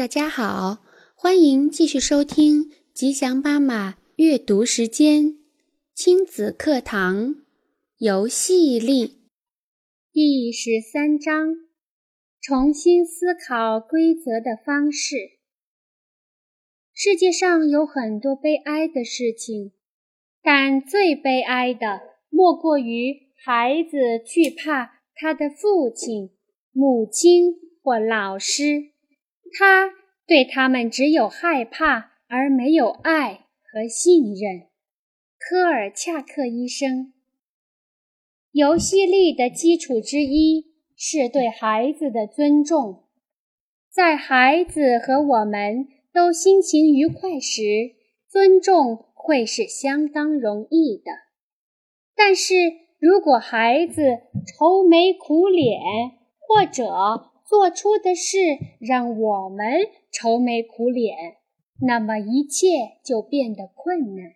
大家好，欢迎继续收听吉祥妈妈阅读时间亲子课堂游戏力第十三章：重新思考规则的方式。世界上有很多悲哀的事情，但最悲哀的莫过于孩子惧怕他的父亲、母亲或老师。他对他们只有害怕，而没有爱和信任。科尔恰克医生。游戏力的基础之一是对孩子的尊重。在孩子和我们都心情愉快时，尊重会是相当容易的。但是如果孩子愁眉苦脸，或者……做出的事让我们愁眉苦脸，那么一切就变得困难。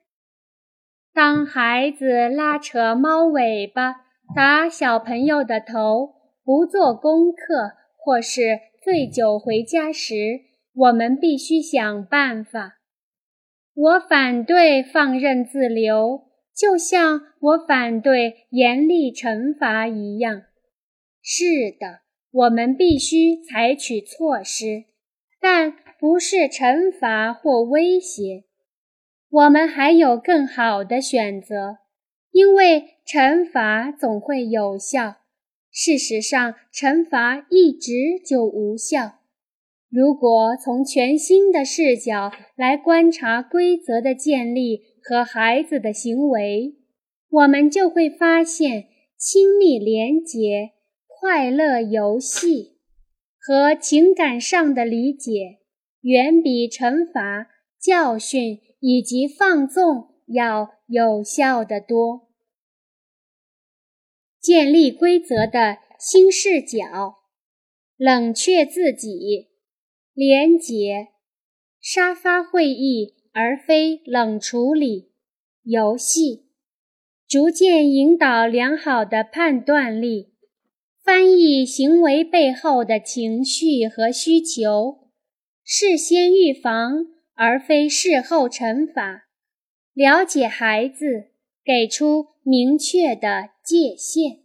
当孩子拉扯猫尾巴、打小朋友的头、不做功课或是醉酒回家时，我们必须想办法。我反对放任自流，就像我反对严厉惩罚一样。是的。我们必须采取措施，但不是惩罚或威胁。我们还有更好的选择，因为惩罚总会有效。事实上，惩罚一直就无效。如果从全新的视角来观察规则的建立和孩子的行为，我们就会发现亲密连结。快乐游戏和情感上的理解，远比惩罚、教训以及放纵要有效得多。建立规则的新视角，冷却自己，廉洁，沙发会议而非冷处理，游戏，逐渐引导良好的判断力。翻译行为背后的情绪和需求，事先预防而非事后惩罚，了解孩子，给出明确的界限。